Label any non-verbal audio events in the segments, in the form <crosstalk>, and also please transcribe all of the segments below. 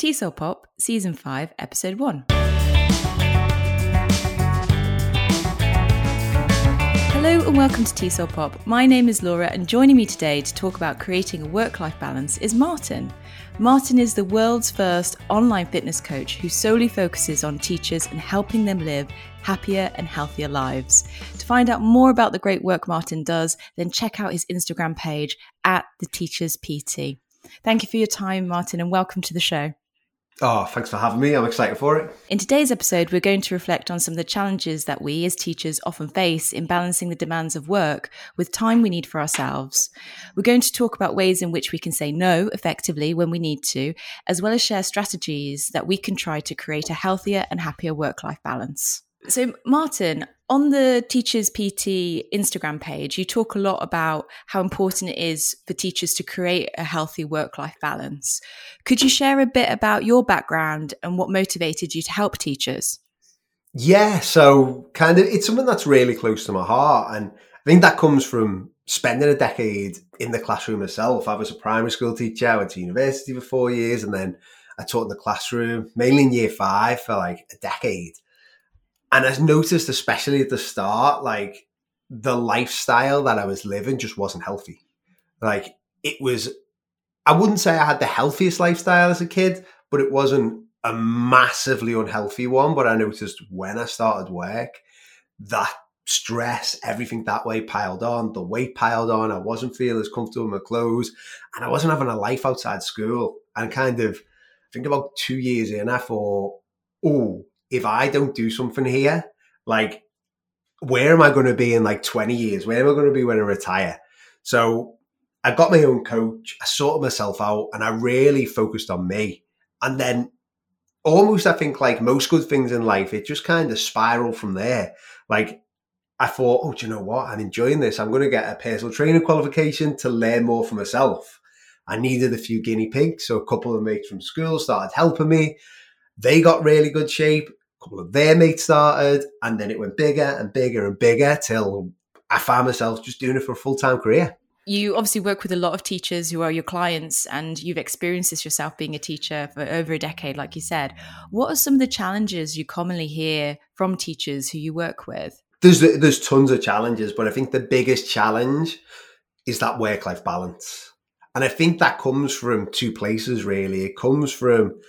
TESOL Pop, Season 5, Episode 1. Hello and welcome to TESOL Pop. My name is Laura, and joining me today to talk about creating a work life balance is Martin. Martin is the world's first online fitness coach who solely focuses on teachers and helping them live happier and healthier lives. To find out more about the great work Martin does, then check out his Instagram page at the Teachers PT. Thank you for your time, Martin, and welcome to the show. Oh, thanks for having me. I'm excited for it. In today's episode, we're going to reflect on some of the challenges that we as teachers often face in balancing the demands of work with time we need for ourselves. We're going to talk about ways in which we can say no effectively when we need to, as well as share strategies that we can try to create a healthier and happier work life balance. So, Martin, on the Teachers PT Instagram page, you talk a lot about how important it is for teachers to create a healthy work life balance. Could you share a bit about your background and what motivated you to help teachers? Yeah, so kind of it's something that's really close to my heart. And I think that comes from spending a decade in the classroom myself. I was a primary school teacher, I went to university for four years, and then I taught in the classroom, mainly in year five, for like a decade. And I noticed, especially at the start, like the lifestyle that I was living just wasn't healthy. Like it was, I wouldn't say I had the healthiest lifestyle as a kid, but it wasn't a massively unhealthy one. But I noticed when I started work, that stress, everything that way piled on, the weight piled on. I wasn't feeling as comfortable in my clothes, and I wasn't having a life outside school. And kind of, I think about two years in, I thought, oh, if I don't do something here, like, where am I going to be in like 20 years? Where am I going to be when I retire? So I got my own coach, I sorted myself out, and I really focused on me. And then almost, I think, like most good things in life, it just kind of spiraled from there. Like, I thought, oh, do you know what? I'm enjoying this. I'm going to get a personal trainer qualification to learn more for myself. I needed a few guinea pigs. So a couple of mates from school started helping me. They got really good shape couple of their mates started, and then it went bigger and bigger and bigger till I found myself just doing it for a full time career. You obviously work with a lot of teachers who are your clients, and you've experienced this yourself being a teacher for over a decade, like you said. What are some of the challenges you commonly hear from teachers who you work with? There's there's tons of challenges, but I think the biggest challenge is that work life balance, and I think that comes from two places really. It comes from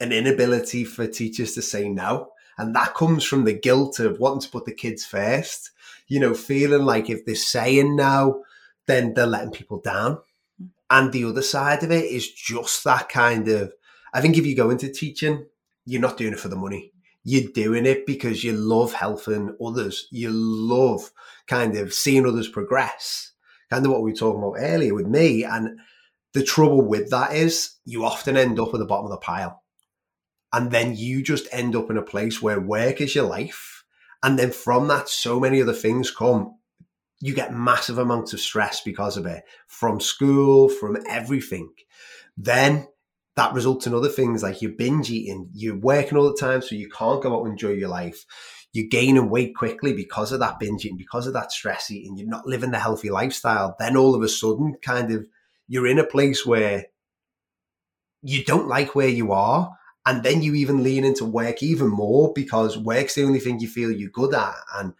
an inability for teachers to say no and that comes from the guilt of wanting to put the kids first, you know, feeling like if they're saying no, then they're letting people down. Mm. And the other side of it is just that kind of, I think if you go into teaching, you're not doing it for the money. You're doing it because you love helping others. You love kind of seeing others progress. Kind of what we were talking about earlier with me. And the trouble with that is you often end up at the bottom of the pile and then you just end up in a place where work is your life. And then from that, so many other things come. You get massive amounts of stress because of it from school, from everything. Then that results in other things like you're binge eating, you're working all the time, so you can't go out and enjoy your life. You're gaining weight quickly because of that binge eating, because of that stress eating. You're not living the healthy lifestyle. Then all of a sudden, kind of, you're in a place where you don't like where you are and then you even lean into work even more because work's the only thing you feel you're good at and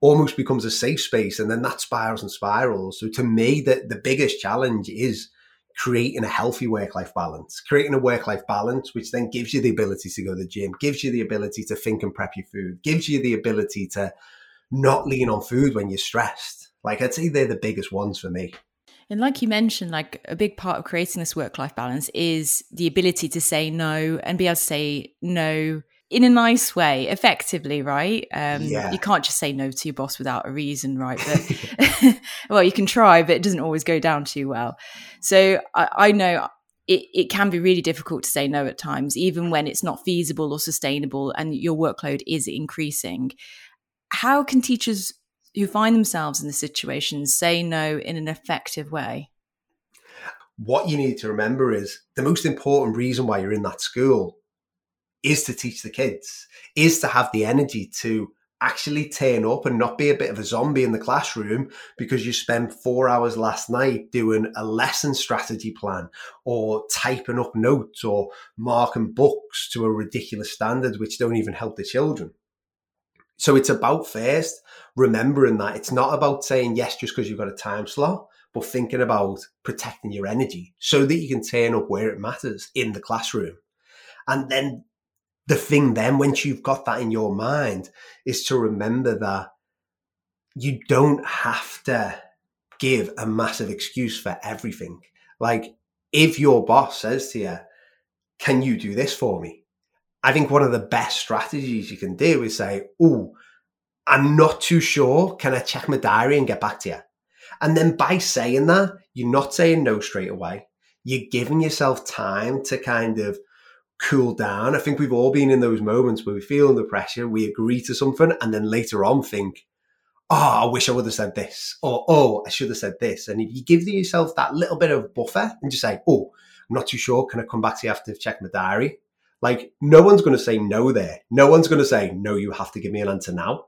almost becomes a safe space and then that spirals and spirals. So to me the, the biggest challenge is creating a healthy work-life balance. Creating a work-life balance which then gives you the ability to go to the gym gives you the ability to think and prep your food gives you the ability to not lean on food when you're stressed. Like i'd say they're the biggest ones for me and like you mentioned, like a big part of creating this work life balance is the ability to say no and be able to say no in a nice way, effectively, right? Um, yeah. You can't just say no to your boss without a reason, right? But <laughs> <laughs> well, you can try, but it doesn't always go down too well. So I, I know it, it can be really difficult to say no at times, even when it's not feasible or sustainable and your workload is increasing. How can teachers who find themselves in the situation say no in an effective way? What you need to remember is the most important reason why you're in that school is to teach the kids, is to have the energy to actually turn up and not be a bit of a zombie in the classroom because you spent four hours last night doing a lesson strategy plan or typing up notes or marking books to a ridiculous standard which don't even help the children. So it's about first remembering that it's not about saying yes just because you've got a time slot, but thinking about protecting your energy so that you can turn up where it matters in the classroom. And then the thing then, once you've got that in your mind, is to remember that you don't have to give a massive excuse for everything. Like if your boss says to you, can you do this for me? I think one of the best strategies you can do is say, Oh, I'm not too sure. Can I check my diary and get back to you? And then by saying that, you're not saying no straight away. You're giving yourself time to kind of cool down. I think we've all been in those moments where we feel under pressure, we agree to something, and then later on think, oh, I wish I would have said this, or oh, I should have said this. And if you give yourself that little bit of buffer and just say, oh, I'm not too sure, can I come back to you after I've checked my diary? Like, no one's going to say no there. No one's going to say, no, you have to give me an answer now.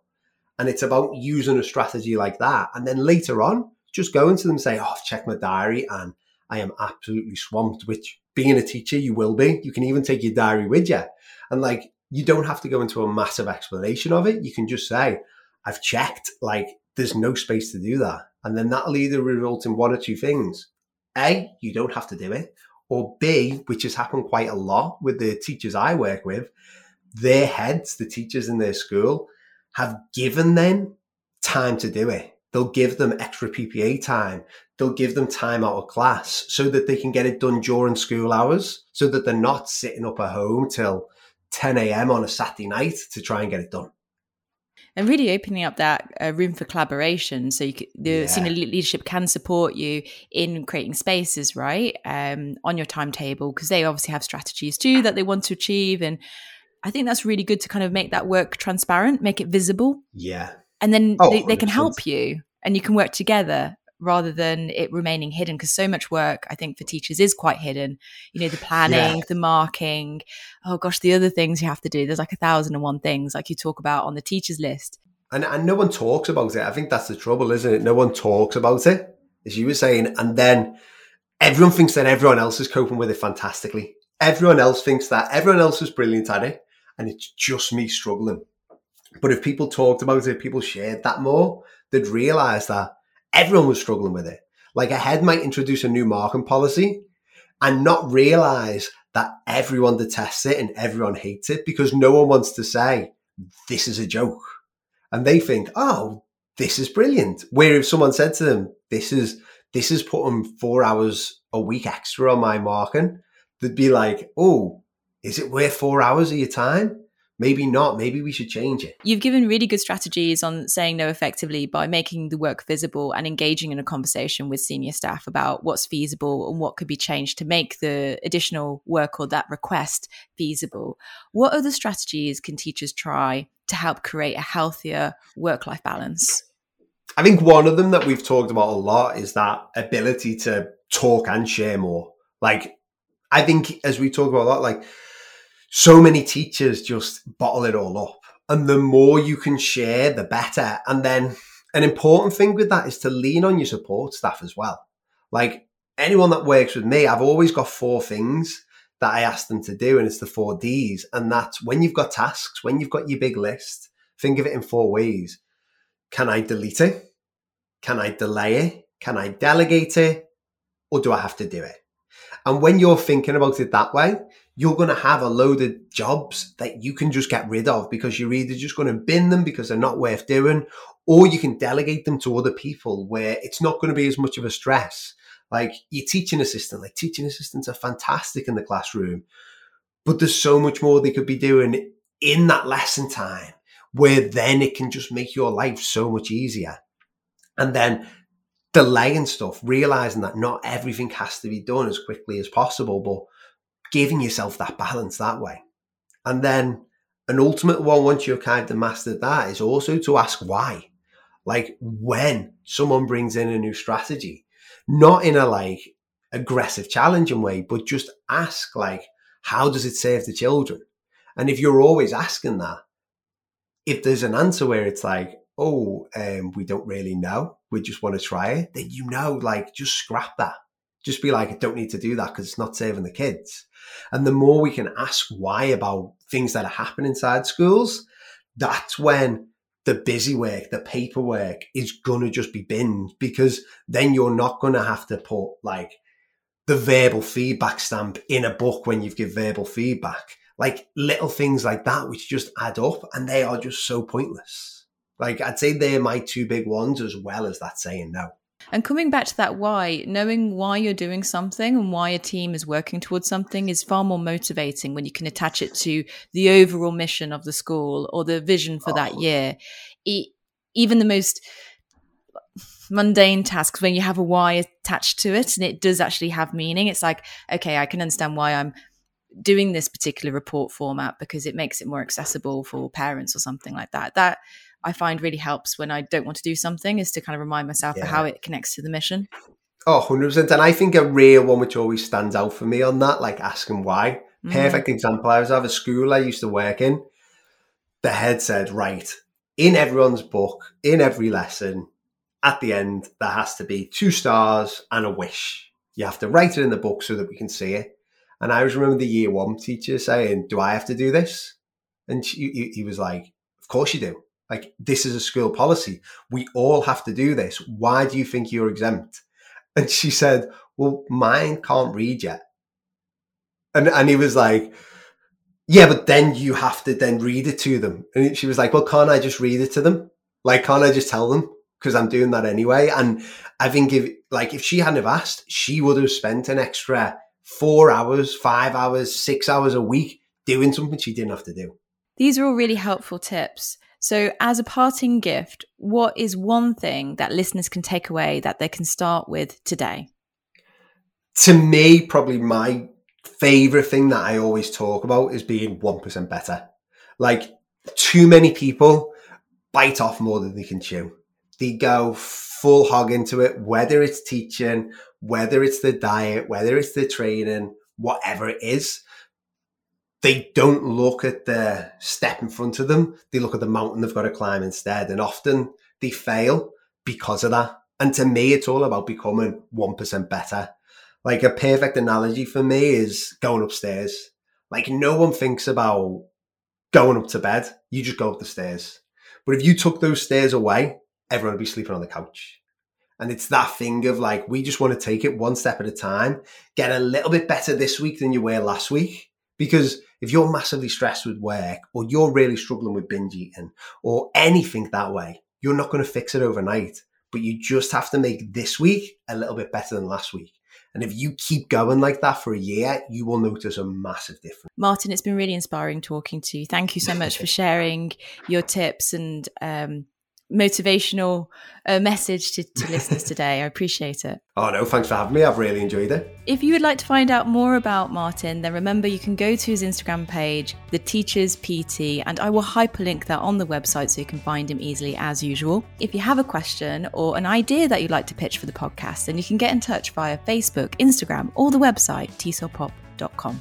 And it's about using a strategy like that. And then later on, just going to them and say, oh, I've checked my diary and I am absolutely swamped, which being a teacher, you will be. You can even take your diary with you. And like, you don't have to go into a massive explanation of it. You can just say, I've checked, like, there's no space to do that. And then that'll either result in one or two things. A, you don't have to do it. Or B, which has happened quite a lot with the teachers I work with, their heads, the teachers in their school, have given them time to do it. They'll give them extra PPA time. They'll give them time out of class so that they can get it done during school hours so that they're not sitting up at home till 10 a.m. on a Saturday night to try and get it done. And really opening up that uh, room for collaboration, so can, the yeah. senior leadership can support you in creating spaces, right, um, on your timetable, because they obviously have strategies too that they want to achieve, and I think that's really good to kind of make that work transparent, make it visible. Yeah, and then oh, they, they can help you and you can work together rather than it remaining hidden because so much work i think for teachers is quite hidden. You know the planning yeah. the marking. Oh gosh the other things you have to do. There's like a thousand and one things like you talk about on the teachers list. And, and no one talks about it. I think that's the trouble isn't it? No one talks about it as you were saying and then everyone thinks that everyone else is coping with it fantastically. Everyone else thinks that. Everyone else is brilliant at it and it's just me struggling. But if people talked about it, if people shared that more, they'd realize that everyone was struggling with it. Like a head might introduce a new marking policy and not realize that everyone detests it and everyone hates it because no one wants to say, this is a joke. And they think, oh, this is brilliant. Where if someone said to them, this is, this is putting four hours a week extra on my marking, they'd be like, oh, is it worth four hours of your time? Maybe not. Maybe we should change it. You've given really good strategies on saying no effectively by making the work visible and engaging in a conversation with senior staff about what's feasible and what could be changed to make the additional work or that request feasible. What other strategies can teachers try to help create a healthier work life balance? I think one of them that we've talked about a lot is that ability to talk and share more. Like, I think as we talk about a lot, like, so many teachers just bottle it all up. And the more you can share, the better. And then an important thing with that is to lean on your support staff as well. Like anyone that works with me, I've always got four things that I ask them to do, and it's the four D's. And that's when you've got tasks, when you've got your big list, think of it in four ways. Can I delete it? Can I delay it? Can I delegate it? Or do I have to do it? And when you're thinking about it that way, you're going to have a load of jobs that you can just get rid of because you're either just going to bin them because they're not worth doing, or you can delegate them to other people where it's not going to be as much of a stress. Like your teaching assistant, like teaching assistants are fantastic in the classroom, but there's so much more they could be doing in that lesson time where then it can just make your life so much easier. And then delaying stuff, realizing that not everything has to be done as quickly as possible, but giving yourself that balance that way. And then an ultimate one, once you've kind of mastered that, is also to ask why. Like when someone brings in a new strategy, not in a like aggressive, challenging way, but just ask like, how does it save the children? And if you're always asking that, if there's an answer where it's like, oh, um, we don't really know, we just want to try it, then you know, like, just scrap that. Just be like, I don't need to do that because it's not saving the kids. And the more we can ask why about things that are happening inside schools, that's when the busy work, the paperwork is going to just be binned because then you're not going to have to put like the verbal feedback stamp in a book when you've give verbal feedback. Like little things like that, which just add up and they are just so pointless. Like I'd say they're my two big ones as well as that saying no. And coming back to that why, knowing why you're doing something and why a team is working towards something is far more motivating when you can attach it to the overall mission of the school or the vision for oh. that year. It, even the most mundane tasks when you have a why attached to it and it does actually have meaning it's like okay i can understand why i'm doing this particular report format because it makes it more accessible for parents or something like that that I find really helps when I don't want to do something is to kind of remind myself yeah. of how it connects to the mission. Oh, 100%. And I think a real one which always stands out for me on that, like asking why. Mm. Perfect example. I was at a school I used to work in. The head said, right, in everyone's book, in every lesson, at the end, there has to be two stars and a wish. You have to write it in the book so that we can see it. And I always remember the year one teacher saying, Do I have to do this? And she, he was like, Of course you do. Like, this is a school policy. We all have to do this. Why do you think you're exempt? And she said, Well, mine can't read yet. And, and he was like, Yeah, but then you have to then read it to them. And she was like, Well, can't I just read it to them? Like, can't I just tell them? Because I'm doing that anyway. And I think if, like, if she hadn't have asked, she would have spent an extra four hours, five hours, six hours a week doing something she didn't have to do. These are all really helpful tips. So, as a parting gift, what is one thing that listeners can take away that they can start with today? To me, probably my favorite thing that I always talk about is being 1% better. Like, too many people bite off more than they can chew. They go full hog into it, whether it's teaching, whether it's the diet, whether it's the training, whatever it is they don't look at the step in front of them. They look at the mountain they've got to climb instead. And often they fail because of that. And to me, it's all about becoming 1% better. Like a perfect analogy for me is going upstairs. Like no one thinks about going up to bed. You just go up the stairs. But if you took those stairs away, everyone would be sleeping on the couch. And it's that thing of like, we just want to take it one step at a time, get a little bit better this week than you were last week. Because if you're massively stressed with work or you're really struggling with binge eating or anything that way, you're not going to fix it overnight. But you just have to make this week a little bit better than last week. And if you keep going like that for a year, you will notice a massive difference. Martin, it's been really inspiring talking to you. Thank you so much for sharing your tips and um, motivational uh, message to, to listeners today. I appreciate it. Oh, no, thanks for having me. I've really enjoyed it. If you would like to find out more about Martin, then remember you can go to his Instagram page, The Teachers PT, and I will hyperlink that on the website so you can find him easily as usual. If you have a question or an idea that you'd like to pitch for the podcast, then you can get in touch via Facebook, Instagram, or the website, tesolpop.com.